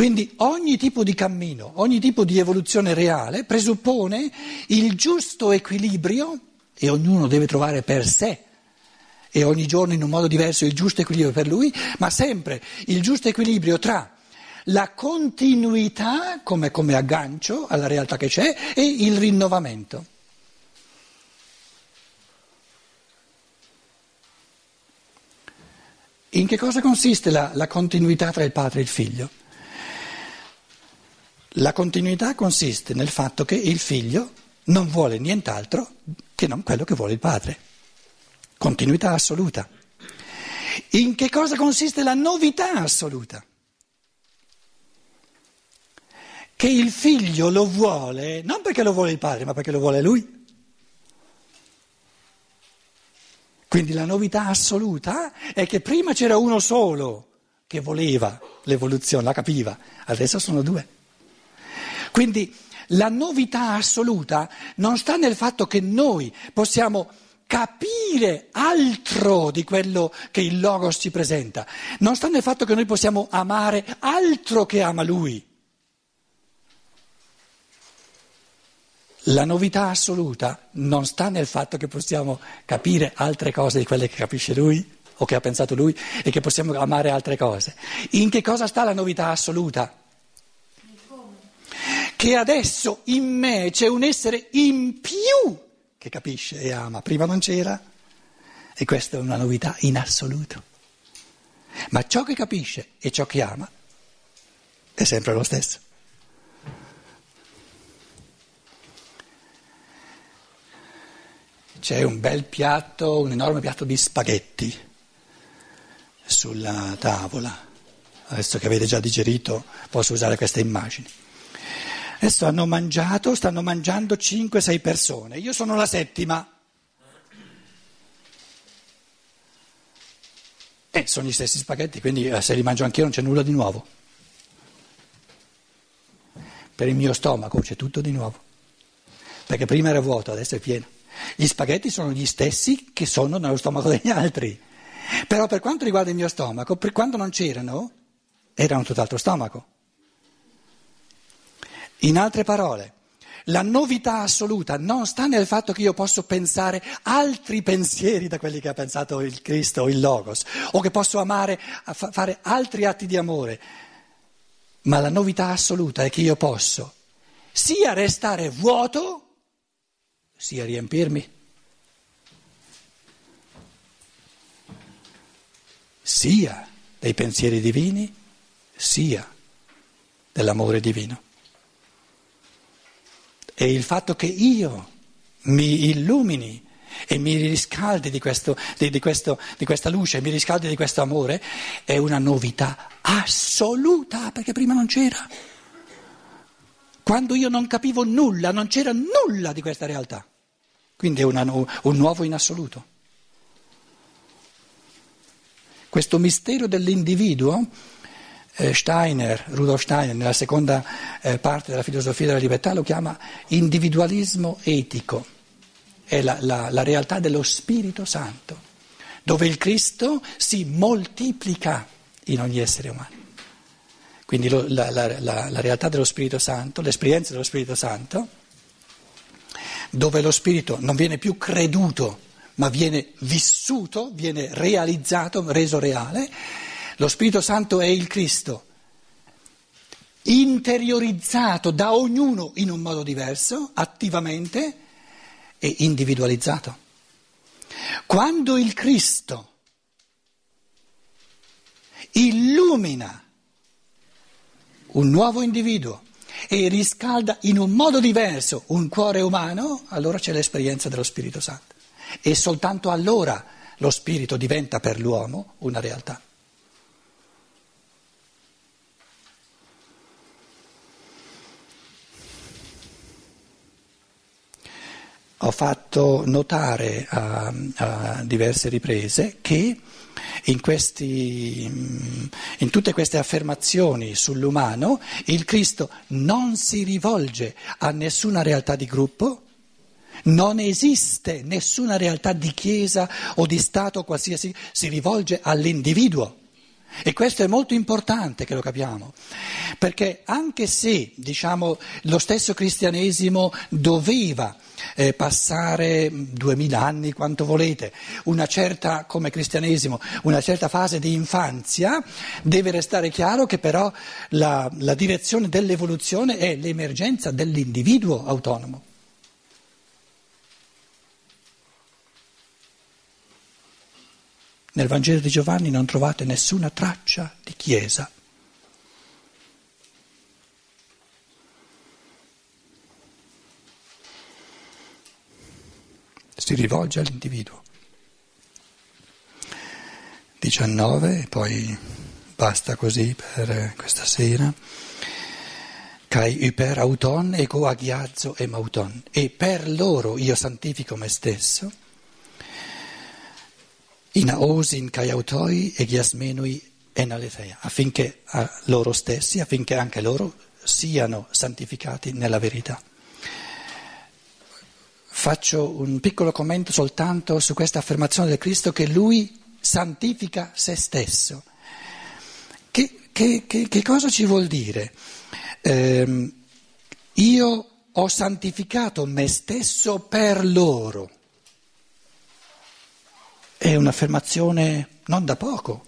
Quindi ogni tipo di cammino, ogni tipo di evoluzione reale presuppone il giusto equilibrio e ognuno deve trovare per sé e ogni giorno in un modo diverso il giusto equilibrio per lui, ma sempre il giusto equilibrio tra la continuità come, come aggancio alla realtà che c'è e il rinnovamento. In che cosa consiste la, la, continuità tra il padre e il figlio? La continuità consiste nel fatto che il figlio non vuole nient'altro che non quello che vuole il padre. Continuità assoluta. In che cosa consiste la novità assoluta? Che il figlio lo vuole non perché lo vuole il padre, ma perché lo vuole lui. Quindi la novità assoluta è che prima c'era uno solo che voleva l'evoluzione, la capiva, adesso sono due. Quindi la novità assoluta non sta nel fatto che noi possiamo capire altro di quello che il Logos ci presenta. Non sta nel fatto che noi possiamo amare altro che ama Lui. La novità assoluta non sta nel fatto che possiamo capire altre cose di quelle che capisce Lui o che ha pensato Lui e che possiamo amare altre cose. In che cosa sta la novità assoluta? Che adesso in me c'è un essere in più che capisce e ama. Prima non c'era e questa è una novità in assoluto. Ma ciò che capisce e ciò che ama è sempre lo stesso. C'è un bel piatto, un enorme piatto di spaghetti sulla tavola. Adesso che avete già digerito posso usare queste immagini. Adesso hanno mangiato, stanno mangiando 5-6 persone, io sono la settima. Eh, sono gli stessi spaghetti, quindi eh, se li mangio anch'io non c'è nulla di nuovo. Per il mio stomaco c'è tutto di nuovo, perché prima era vuoto, adesso è pieno. Gli spaghetti sono gli stessi che sono nello stomaco degli altri. Però per quanto riguarda il mio stomaco, per quando non c'erano, era un tutt'altro stomaco. In altre parole, la novità assoluta non sta nel fatto che io posso pensare altri pensieri da quelli che ha pensato il Cristo o il Logos, o che posso amare, fare altri atti di amore, ma la novità assoluta è che io posso sia restare vuoto, sia riempirmi. sia dei pensieri divini, sia dell'amore divino è il fatto che io mi illumini e mi riscaldi di, questo, di, di, questo, di questa luce, mi riscaldi di questo amore, è una novità assoluta, perché prima non c'era. Quando io non capivo nulla, non c'era nulla di questa realtà. Quindi è una, un nuovo in assoluto. Questo mistero dell'individuo Steiner, Rudolf Steiner, nella seconda eh, parte della filosofia della libertà, lo chiama individualismo etico. È la, la, la realtà dello Spirito Santo, dove il Cristo si moltiplica in ogni essere umano. Quindi lo, la, la realtà dello Spirito Santo, l'esperienza dello Spirito Santo, dove lo Spirito non viene più creduto, ma viene vissuto, viene realizzato, reso reale lo Spirito Santo è il Cristo, interiorizzato da ognuno in un modo diverso, attivamente e individualizzato. Quando il Cristo illumina un nuovo individuo e riscalda in un modo diverso un cuore umano, allora c'è l'esperienza dello Spirito Santo. E soltanto allora lo Spirito diventa per l'uomo una realtà. Ho fatto notare a, a diverse riprese che in, questi, in, tutte queste affermazioni sull'umano il Cristo non si rivolge a nessuna realtà di gruppo, non esiste nessuna realtà di Chiesa o di Stato qualsiasi, si rivolge all'individuo. E questo è molto importante che lo capiamo, perché anche se diciamo, lo stesso cristianesimo doveva eh, passare duemila anni, quanto volete, una certa, come cristianesimo, una certa fase di infanzia, deve restare chiaro che però la, la direzione dell'evoluzione è l'emergenza dell'individuo autonomo. Nel Vangelo di Giovanni non trovate nessuna traccia di Chiesa. Si rivolge all'individuo. 19, e poi basta così per questa sera. Kai hyper auton ego agiazzo e mauton. E per loro io santifico me stesso in aosin kai autoi e chiasmenui en aletheia, affinché loro stessi, affinché anche loro siano santificati nella verità. Faccio un piccolo commento soltanto su questa affermazione del Cristo che lui santifica se stesso. Che, che, che, che cosa ci vuol dire? Eh, io ho santificato me stesso per loro. È un'affermazione non da poco.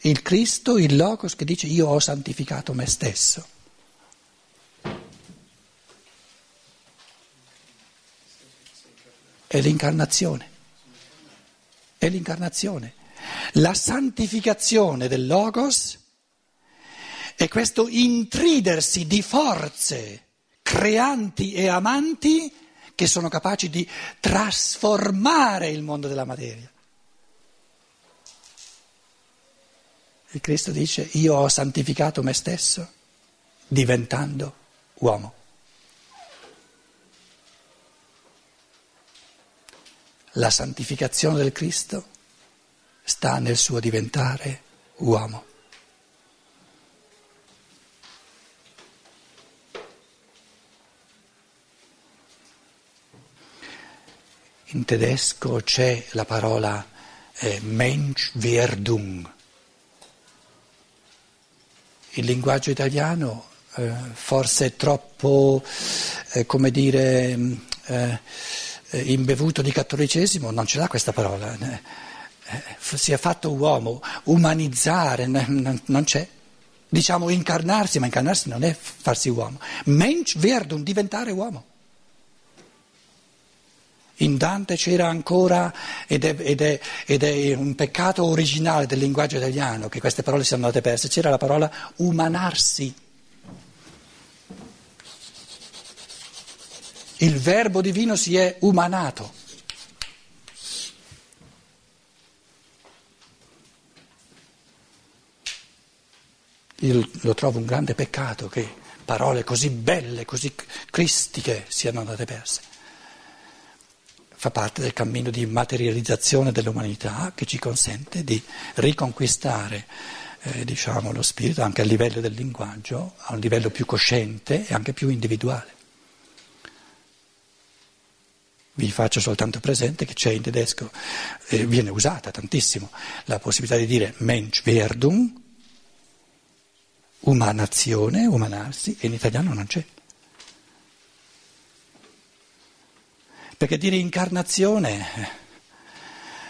Il Cristo, il Logos che dice io ho santificato me stesso. È l'incarnazione. È l'incarnazione. La santificazione del Logos è questo intridersi di forze creanti e amanti che sono capaci di trasformare il mondo della materia. E Cristo dice, io ho santificato me stesso diventando uomo. La santificazione del Cristo sta nel suo diventare uomo. In tedesco c'è la parola eh, Menschwerdung il linguaggio italiano eh, forse è troppo, eh, come dire, mm, eh, imbevuto di cattolicesimo, non ce l'ha questa parola. Eh, si è fatto uomo, umanizzare, non c'è. Diciamo incarnarsi, ma incarnarsi non è farsi uomo. Mensch werden, diventare uomo. In Dante c'era ancora, ed è, ed, è, ed è, un peccato originale del linguaggio italiano che queste parole siano andate perse, c'era la parola umanarsi. Il verbo divino si è umanato. Io lo trovo un grande peccato che parole così belle, così cristiche siano andate perse fa parte del cammino di materializzazione dell'umanità che ci consente di riconquistare eh, diciamo, lo spirito anche a livello del linguaggio, a un livello più cosciente e anche più individuale. Vi faccio soltanto presente che c'è in tedesco, eh, viene usata tantissimo, la possibilità di dire Menschwerdung, umanazione, umanarsi, e in italiano non c'è. Perché dire incarnazione,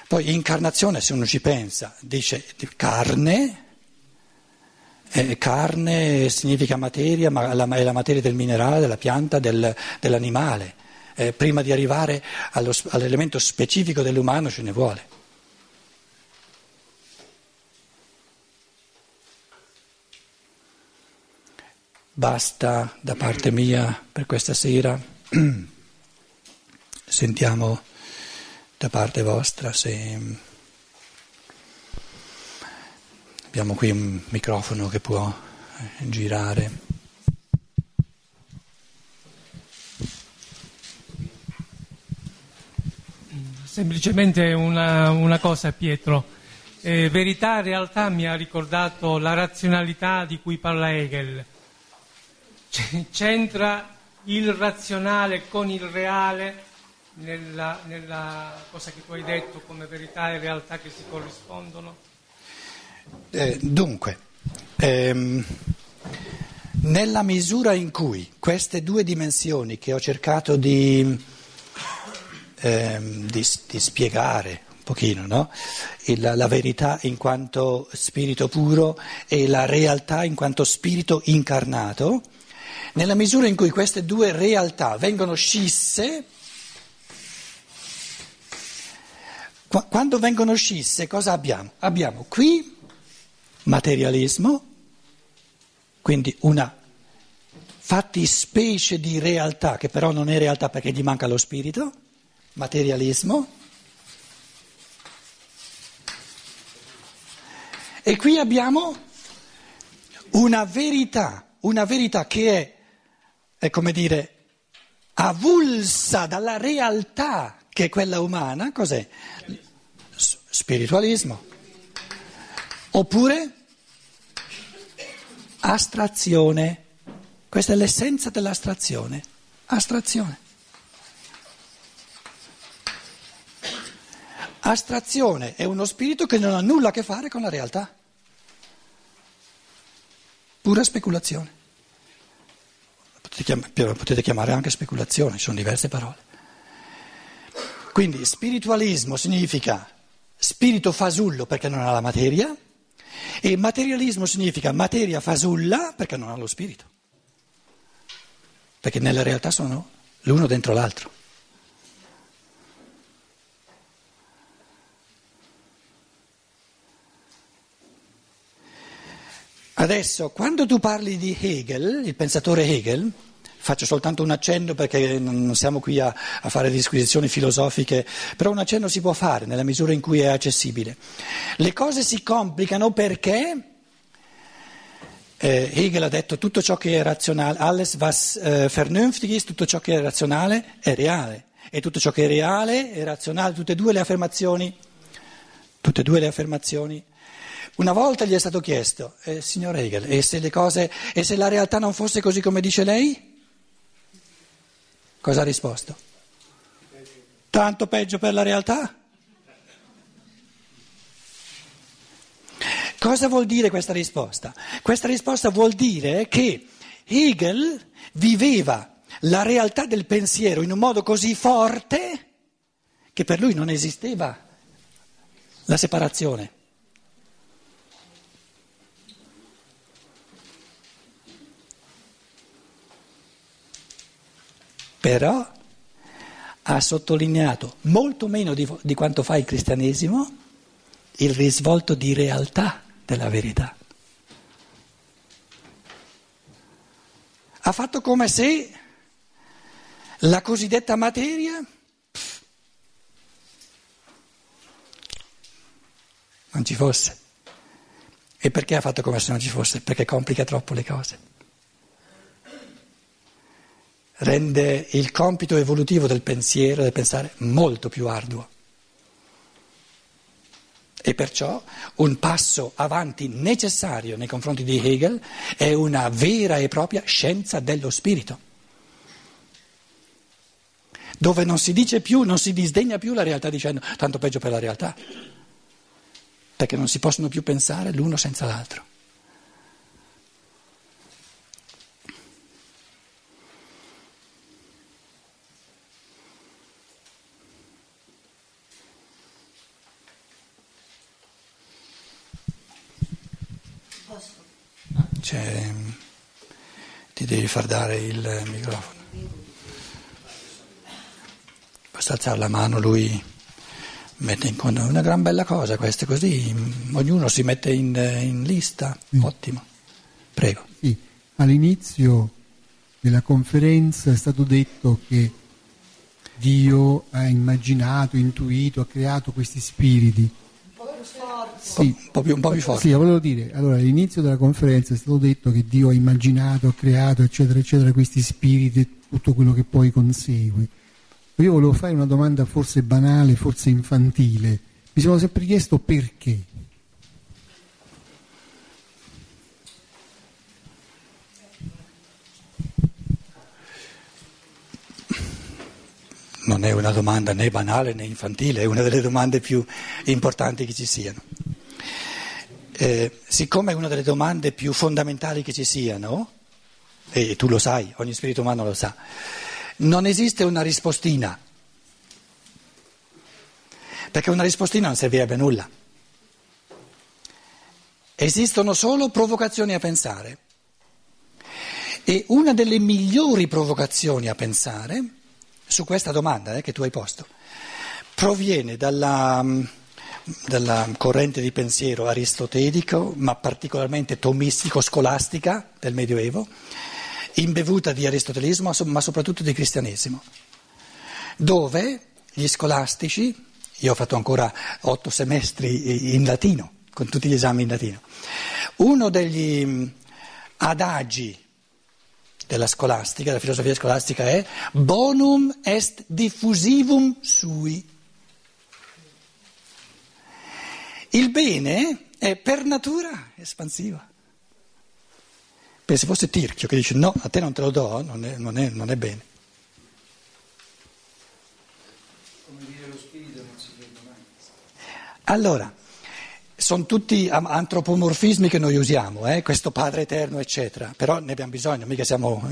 poi incarnazione se uno ci pensa, dice carne, eh, carne significa materia, ma la, è la materia del minerale, della pianta, del, dell'animale. Eh, prima di arrivare allo, all'elemento specifico dell'umano ce ne vuole. Basta da parte mia per questa sera. Sentiamo da parte vostra se abbiamo qui un microfono che può eh, girare. Semplicemente una, una cosa Pietro, eh, verità e realtà mi ha ricordato la razionalità di cui parla Hegel, c'entra il razionale con il reale nella, nella, cosa che tu hai detto come verità e realtà che si corrispondono? Eh, dunque, ehm, nella misura in cui queste due dimensioni che ho cercato di, ehm, di, di spiegare un pochino, no? la, la verità in quanto spirito puro e la realtà in quanto spirito incarnato, nella misura in cui queste due realtà vengono scisse, quando vengono scisse cosa abbiamo? Abbiamo qui materialismo, quindi una fattispecie di realtà che però non è realtà perché gli manca lo spirito, materialismo. E qui abbiamo una verità, una verità che è, è come dire, avulsa dalla realtà che è quella umana, cos'è? Spiritualismo. Oppure astrazione. Questa è l'essenza dell'astrazione. Astrazione. Astrazione è uno spirito che non ha nulla a che fare con la realtà. Pura speculazione. Potete chiamare anche speculazione, sono diverse parole. Quindi spiritualismo significa spirito fasullo perché non ha la materia e materialismo significa materia fasulla perché non ha lo spirito. Perché nella realtà sono l'uno dentro l'altro. Adesso, quando tu parli di Hegel, il pensatore Hegel, Faccio soltanto un accenno perché non siamo qui a, a, fare disquisizioni filosofiche, però un accenno si può fare nella misura in cui è accessibile. Le cose si complicano perché eh, Hegel ha detto tutto ciò che è razionale, alles was eh, vernünftig ist, tutto ciò che è razionale è reale e tutto ciò che è reale è razionale, tutte e due le affermazioni, tutte e due le affermazioni. Una volta gli è stato chiesto, eh, signor Hegel, e se, cose, e se la realtà non fosse così come dice lei? Cosa ha risposto? Tanto peggio per la realtà? Cosa vuol dire questa risposta? Questa risposta vuol dire che Hegel viveva la realtà del pensiero in un modo così forte che per lui non esisteva la separazione. Però ha sottolineato molto meno di, di quanto fa il cristianesimo il risvolto di realtà della verità. Ha fatto come se la cosiddetta materia non ci fosse. E perché ha fatto come se non ci fosse? Perché complica troppo le cose rende il compito evolutivo del pensiero, del pensare, molto più arduo. E perciò un passo avanti necessario nei confronti di Hegel è una vera e propria scienza dello spirito, dove non si dice più, non si disdegna più la realtà dicendo tanto peggio per la realtà, perché non si possono più pensare l'uno senza l'altro. Cioè, ti devi far dare il microfono. Basta alzare la mano, lui mette in conto. È una gran bella cosa questa, così ognuno si mette in, in lista. Sì. Ottimo. Prego. Sì. All'inizio della conferenza è stato detto che Dio ha immaginato, intuito, ha creato questi spiriti sì, un po' più, un po più forte. Sì, volevo dire, allora all'inizio della conferenza è stato detto che Dio ha immaginato, ha creato, eccetera, eccetera, questi spiriti e tutto quello che poi consegue. Io volevo fare una domanda forse banale, forse infantile. Mi sono sempre chiesto perché. Non è una domanda né banale né infantile, è una delle domande più importanti che ci siano. eh, siccome è una delle domande più fondamentali che ci siano, e tu lo sai, ogni spirito umano lo sa, non esiste una rispostina, perché una rispostina non servirebbe a nulla. Esistono solo provocazioni a pensare. E una delle migliori provocazioni a pensare su questa domanda eh, che tu hai posto proviene dalla, dalla, corrente di pensiero aristotelico, ma particolarmente tomistico, scolastica del Medioevo, imbevuta di aristotelismo, ma soprattutto di cristianesimo, dove gli scolastici, io ho fatto ancora otto semestri in latino, con tutti gli esami in latino, uno degli adagi della scolastica, della filosofia scolastica è bonum est diffusivum sui. Il bene è per natura espansiva. Se fosse Tirchio che dice no, a te non te lo do, non è, non è, non è bene. Come dire lo spirito non si vede mai. Allora, sono tutti antropomorfismi che noi usiamo, eh? questo Padre eterno, eccetera, però ne abbiamo bisogno, mica siamo...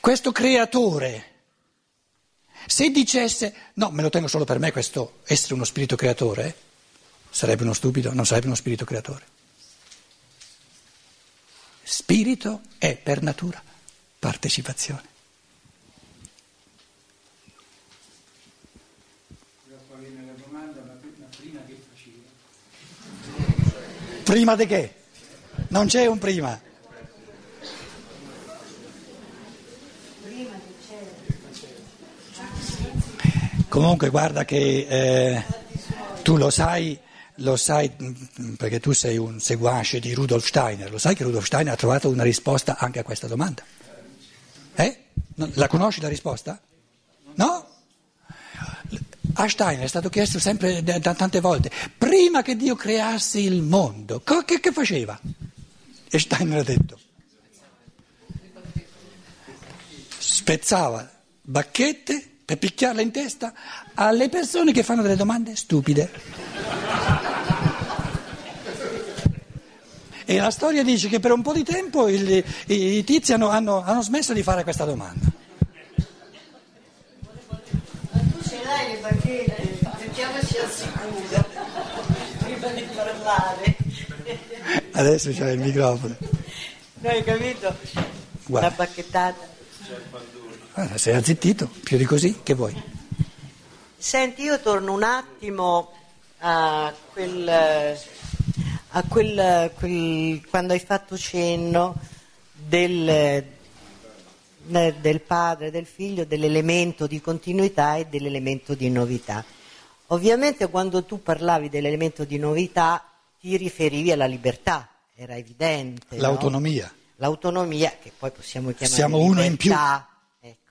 Questo creatore, se dicesse no, me lo tengo solo per me questo essere uno spirito creatore, sarebbe uno stupido, non sarebbe uno spirito creatore. Spirito è per natura partecipazione. Prima di che? Non c'è un prima. Comunque guarda che eh, tu lo sai lo sai mm, perché tu sei un seguace di Rudolf Steiner, lo sai che Rudolf Steiner ha trovato una risposta anche a questa domanda? Eh? La conosci la risposta? A Steiner è stato chiesto sempre tante volte, prima che Dio creasse il mondo, che, che faceva? E Steiner ha detto, spezzava bacchette per picchiarle in testa alle persone che fanno delle domande stupide. E la storia dice che per un po' di tempo il, i, i, tizi hanno, hanno, hanno, smesso di fare questa domanda. Ma tu ce l'hai le bacchette, mettiamoci al sicuro, prima di parlare. Adesso c'è il microfono. No, hai capito? Guarda. La bacchettata. Allora, sei azzittito, più di così, che vuoi? Senti, io torno un attimo a quel a quel, quel, quando hai fatto cenno del, del padre, del figlio, dell'elemento di continuità e dell'elemento di novità. Ovviamente quando tu parlavi dell'elemento di novità ti riferivi alla libertà, era evidente. L'autonomia. No? L'autonomia, che poi possiamo chiamare Siamo libertà. uno in più. Ecco.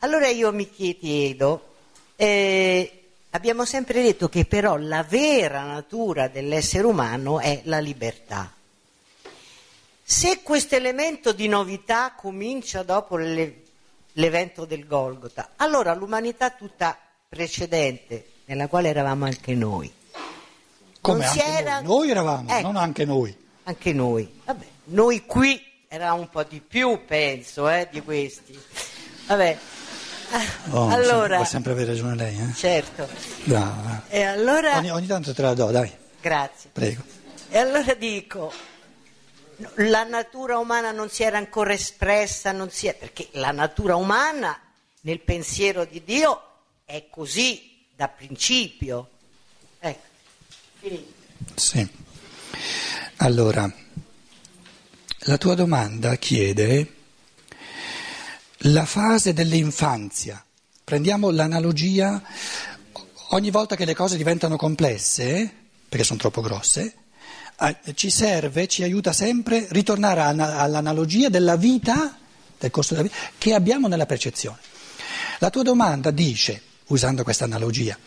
Allora io mi chiedo, eh, Abbiamo sempre detto che però la vera natura dell'essere umano è la libertà. Se questo elemento di novità comincia dopo le, l'evento del Golgota, allora l'umanità tutta precedente, nella quale eravamo anche noi. Come anche era... noi? noi eravamo, ecco, non anche noi. Anche noi. Vabbè, noi qui eravamo un po' di più, penso, eh, di questi. Vabbè, Oh, allora, può sempre avere ragione lei, eh? Certo. Brava. E allora... Ogni, ogni tanto te la do, dai. Grazie. Prego. E allora dico, la natura umana non si era ancora espressa, è, perché la natura umana nel pensiero di Dio è così da principio. Ecco, finito. Sì. Allora, la tua domanda chiede la fase dell'infanzia. Prendiamo l'analogia, ogni volta che le cose diventano complesse, perché sono troppo grosse, ci serve, ci aiuta sempre ritornare all'analogia della vita, del corso della vita, che abbiamo nella percezione. La tua domanda dice, usando questa analogia,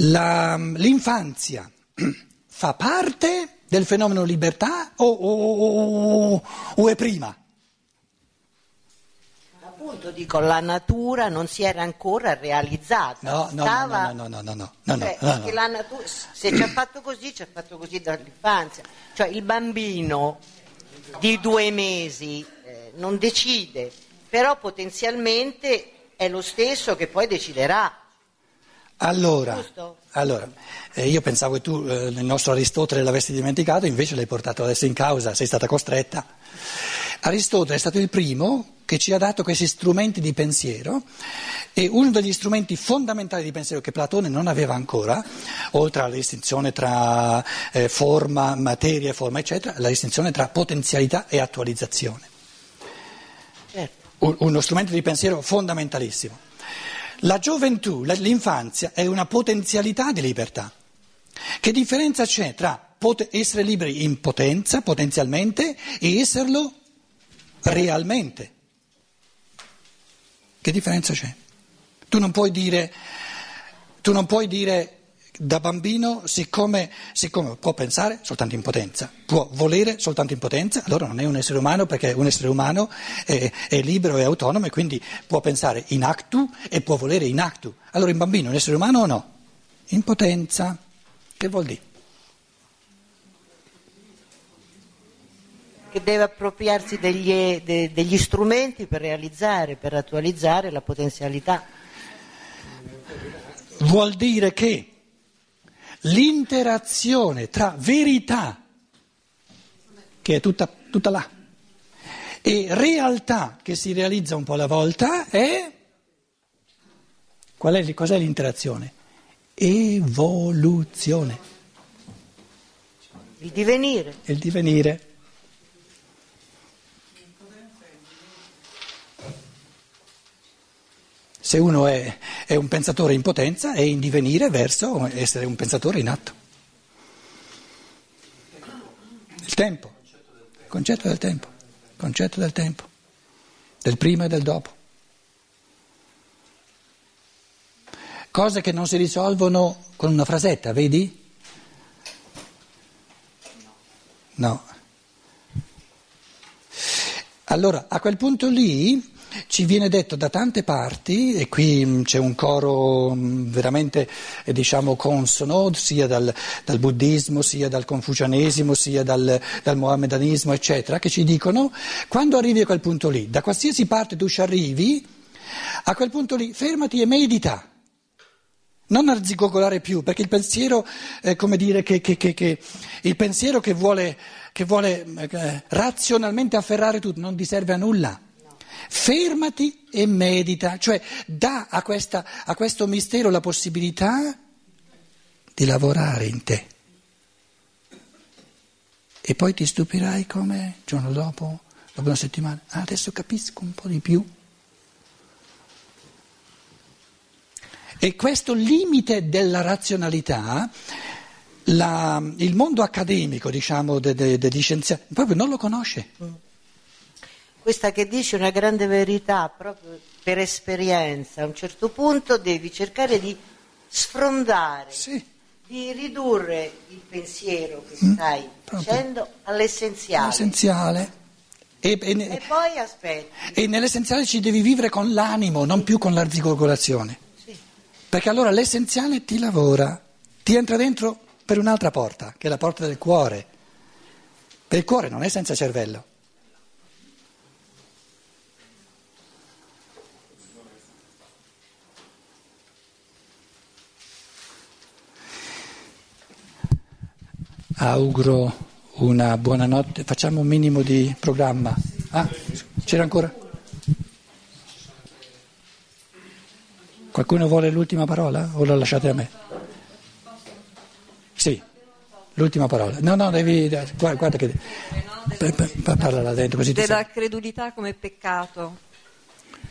la, l'infanzia fa parte del fenomeno libertà o, o, o, o è prima? appunto dico, la natura non si era ancora realizzata. No, no, Stava- no, no, no, no, no, no, no, Cioè, no, no. natura, se ci ha fatto così, ci ha fatto così dall'infanzia. Cioè il bambino di due mesi eh, non decide, però potenzialmente è lo stesso che poi deciderà. Allora, allora eh, io pensavo che tu eh, il nostro Aristotele l'avessi dimenticato, invece l'hai portato adesso in causa, sei stata costretta. Aristotele è stato il primo che ci ha dato questi strumenti di pensiero e uno degli strumenti fondamentali di pensiero che Platone non aveva ancora, oltre alla distinzione tra eh, forma, materia, forma, eccetera, la distinzione tra potenzialità e attualizzazione. Un- uno strumento di pensiero fondamentalissimo. La gioventù, l'infanzia è una potenzialità di libertà. Che differenza c'è tra essere liberi in potenza, potenzialmente, e esserlo realmente? Che differenza c'è? Tu non puoi dire, tu non puoi dire da bambino, siccome, siccome può pensare soltanto in potenza, può volere soltanto in potenza, allora non è un essere umano perché un essere umano è, è libero e autonomo e quindi può pensare in actu e può volere in actu. Allora un bambino è un essere umano o no? In potenza. Che vuol dire? Che deve appropriarsi degli, de- degli strumenti per realizzare, per attualizzare la potenzialità. Vuol dire che l'interazione tra verità, che è tutta, tutta là, e realtà che si realizza un po' alla volta è... Qual è, cos'è l'interazione? Evoluzione, Il divenire. il divenire. Se uno è, è un pensatore in potenza è in divenire verso essere un pensatore in atto. Il tempo, il concetto del tempo, concetto del tempo, del prima e del dopo. Cose che non si risolvono con una frasetta, vedi? No. Allora, a quel punto lì ci viene detto da tante parti, e qui mh, c'è un coro mh, veramente eh, diciamo consono, sia dal, dal buddismo, sia dal confucianesimo, sia dal, dal mohammedanismo, eccetera, che ci dicono, quando arrivi a quel punto lì, da qualsiasi parte tu ci arrivi, a quel punto lì fermati e medita. Non arzigogolare più, perché il pensiero, eh, come dire, che, che- che- che- il pensiero che vuole, che vuole eh, razionalmente afferrare tutto non ti serve a nulla. Fermati e medita, cioè dà a, questa- a questo mistero la possibilità di lavorare in te. E poi ti stupirai come giorno dopo, dopo una settimana, "Ah, adesso capisco un po' di più. E questo limite della razionalità, la- il mondo accademico, diciamo, de- de- degli scienziati, proprio non lo conosce. Questa che dice una grande verità proprio per esperienza. A un certo punto devi cercare di sfrondare, Sì, di ridurre il pensiero che stai Mm, facendo all'essenziale. l'essenziale. E, e ne- E poi aspetti. e nell'essenziale ci devi vivere con l'animo, non più con l'arzigogolazione. Sì. Perché allora l'essenziale ti lavora, ti entra dentro per un'altra porta, che è la porta del cuore. Per il cuore non è senza cervello. Auguro una buona notte. Facciamo un minimo di programma. Ah, c'era ancora? Qualcuno vuole l'ultima parola o la lasciate a me? Sì, l'ultima parola. No, no, devi. Guarda, guarda che. pa- pa- pa- Parla là dentro così ti della credulità come peccato.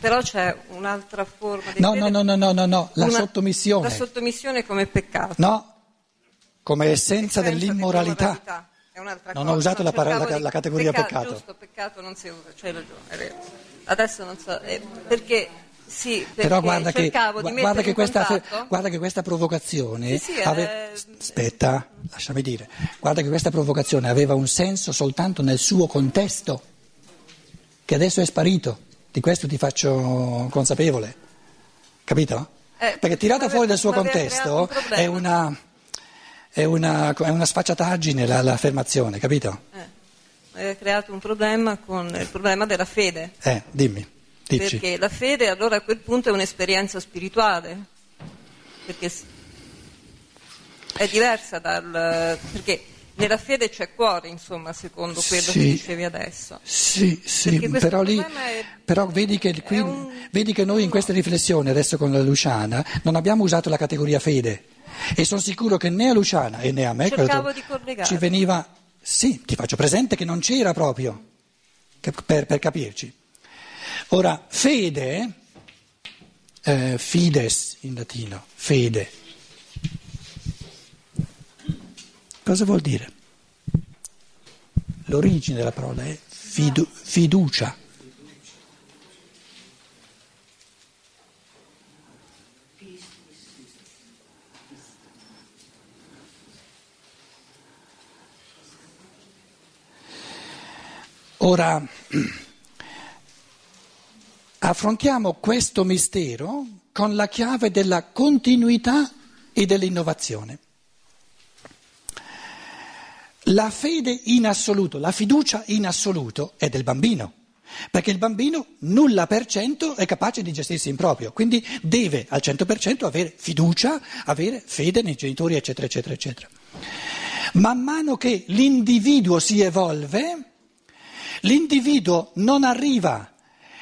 Però c'è un'altra forma di No, no, no, no, no, no, la sottomissione. La sottomissione come peccato. No, come essenza dell'immoralità. Non ho usato la parola- la- la categoria peccato. Giusto, peccato non si usa, c'hai ragione, è vero. Adesso non so, eh, perché sì, Però guarda che, guarda, che questa, guarda che questa provocazione. Sì, sì, ave- eh, Aspetta, lasciami dire. Guarda che questa provocazione aveva un senso soltanto nel suo contesto, che adesso è sparito. di questo ti faccio consapevole, capito? Eh, Perché tirata fuori dal suo contesto un è una, è, una, è una sfacciataggine la- l'affermazione, capito? Eh, aveva creato un problema con il problema della fede. Eh, dimmi, dici. Perché la fede allora a quel punto è un'esperienza spirituale. Perché è diversa dal. perché nella fede c'è cuore, insomma, secondo quello Sì. che dicevi adesso. Sì, sì, questo però, lì, è- però vedi, che qui- un- vedi che noi in queste riflessioni, adesso con la Luciana, non abbiamo usato la categoria fede. E sono sicuro che né a Luciana e né a me Cercavo collegare. ci veniva. Sì, ti faccio presente che non c'era proprio, per, per capirci. Ora, fede, eh, fides in latino, fede. Cosa vuol dire? L'origine della parola è fidu- fiducia. Ora affrontiamo questo mistero con la chiave della continuità e dell'innovazione. La fede in assoluto, la fiducia in assoluto è del bambino, perché il bambino nulla per cento è capace di gestirsi in proprio, quindi deve al 100% avere fiducia, avere fede nei genitori, eccetera, eccetera, eccetera. Man mano che l'individuo si evolve, l'individuo non arriva.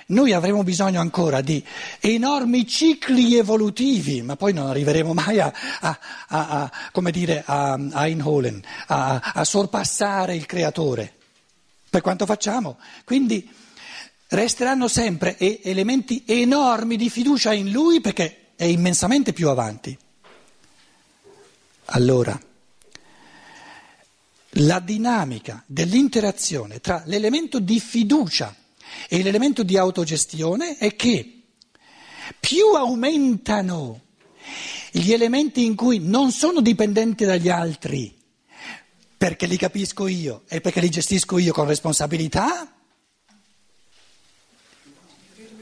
Noi avremo bisogno ancora di enormi cicli evolutivi, ma poi non arriveremo mai a, a- a- a- dire, a, a sorpassare il creatore. Per quanto facciamo. Quindi resteranno sempre elementi enormi di fiducia in lui perché è immensamente più avanti. Allora, la dinamica dell'interazione tra l'elemento di fiducia e l'elemento di autogestione è che più aumentano gli elementi in cui non sono dipendenti dagli altri, perché li capisco io e perché li gestisco io con responsabilità,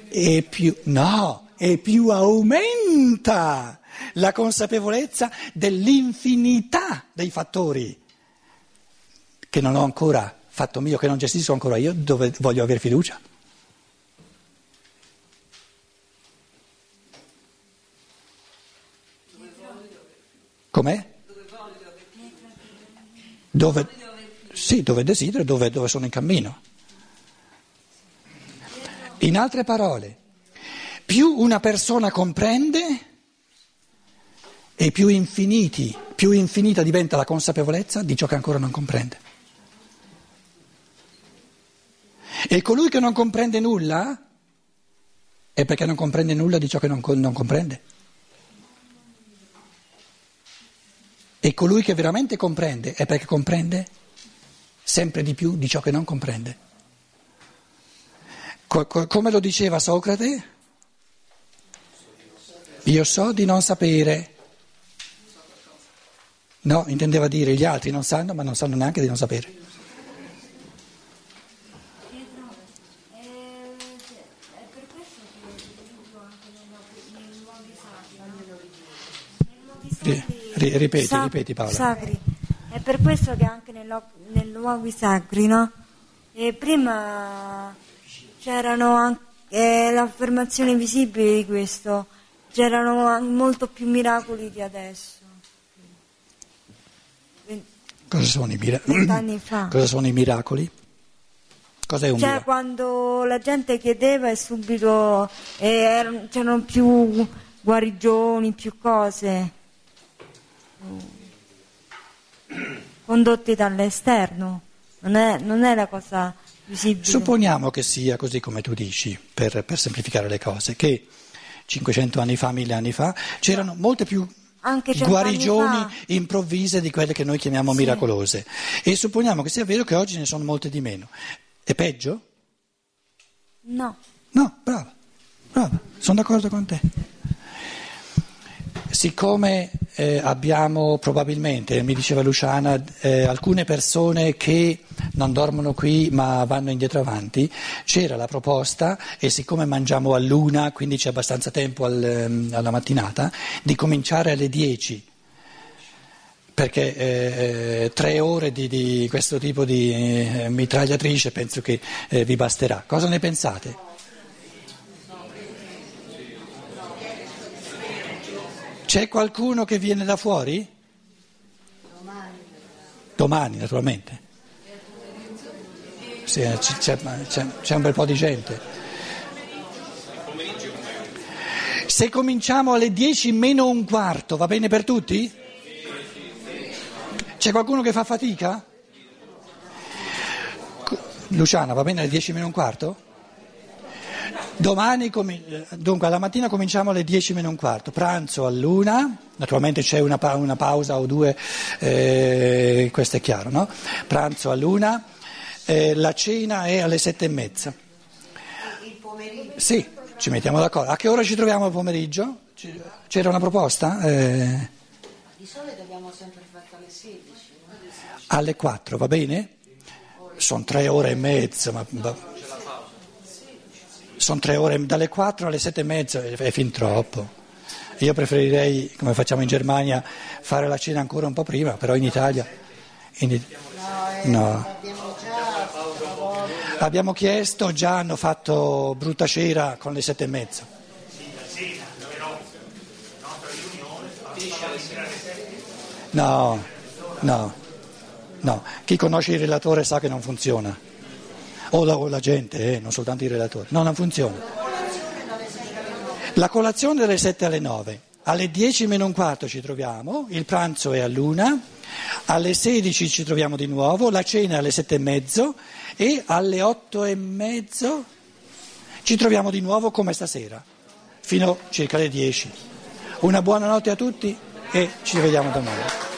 e più, no, e più aumenta la consapevolezza dell'infinità dei fattori che non ho ancora fatto mio, che non gestisco ancora io, dove voglio avere fiducia. Com'è? Dove, sì, dove desidero, dove, dove sono in cammino. In altre parole, più una persona comprende e più infiniti, più infinita diventa la consapevolezza di ciò che ancora non comprende. E colui che non comprende nulla è perché non comprende nulla di ciò che non, non comprende. E colui che veramente comprende è perché comprende sempre di più di ciò che non comprende. Co- co- come lo diceva Socrate? Io so di non sapere. No, intendeva dire gli altri non sanno, ma non sanno neanche di non sapere. Pietro, eh, è per questo che ho vissuto anche nella- nei luoghi sacri, no? Nei luoghi Ri- sacri- ri- ripeti, sac- ripeti, Paola. Sacri. È per questo che anche nei, nei luoghi sacri, no? E prima c'erano anche eh, l'affermazione visibile di questo, c'erano an- molto più miracoli di adesso. Cosa sono i fa. Cosa sono i miracoli? Cos'è un Cioè miracolo? quando la gente chiedeva e subito eh, erano- c'erano più guarigioni, più cose condotte dall'esterno, non è, non è la cosa visibile. Supponiamo che sia così come tu dici, per, per semplificare le cose, che 500 anni fa, 1000 anni fa, c'erano molte più guarigioni improvvise di quelle che noi chiamiamo Sì. miracolose. E supponiamo che sia vero che oggi ne sono molte di meno. È peggio? No, No, brava, brava, sono d'accordo con te. Siccome eh, abbiamo probabilmente, mi diceva Luciana, eh, alcune persone che non dormono qui ma vanno indietro avanti, c'era la proposta, e siccome mangiamo a luna, quindi c'è abbastanza tempo al, ehm, alla mattinata, di cominciare alle 10 perché eh, tre ore di, di, questo tipo di eh, mitragliatrice penso che eh, vi basterà. Cosa ne pensate? C'è qualcuno che viene da fuori? Domani. Domani, naturalmente. Sì, eh, c'è, c'è, c'è un bel po' di gente. Se cominciamo alle 10 meno un quarto, va bene per tutti? C'è qualcuno che fa fatica? Luciana, va bene alle 10 meno un quarto? Domani, dunque, alla mattina cominciamo alle 10 meno un quarto, pranzo all'una, naturalmente c'è una, pa- una pausa o due, eh, questo è chiaro, no? Pranzo all'una, eh, la cena è alle sette e mezza. Il pomeriggio? Sì, ci mettiamo d'accordo. A che ora ci troviamo al pomeriggio? C'era una proposta? Eh... Di solito abbiamo sempre fatto alle 16 alle 4, va bene? Sono tre ore e mezza, ma, sono tre ore dalle 4 alle 7 e mezza, è fin troppo. Io preferirei, come facciamo in Germania, fare la cena ancora un po' prima, però in Italia... In, no. Abbiamo chiesto, già hanno fatto brutta cera con le sette e mezza. No, no. No, chi conosce il relatore sa che non funziona. O la, o la gente, eh, non soltanto il relatore. No, non funziona. La colazione dalle 7 alle 9. Alle 10 meno un quarto ci troviamo, il pranzo è all'una, alle 16 ci troviamo di nuovo, la cena alle 7 e mezzo e alle 8 e mezzo ci troviamo di nuovo come stasera, fino a circa le 10. Una buona notte a tutti e ci vediamo domani.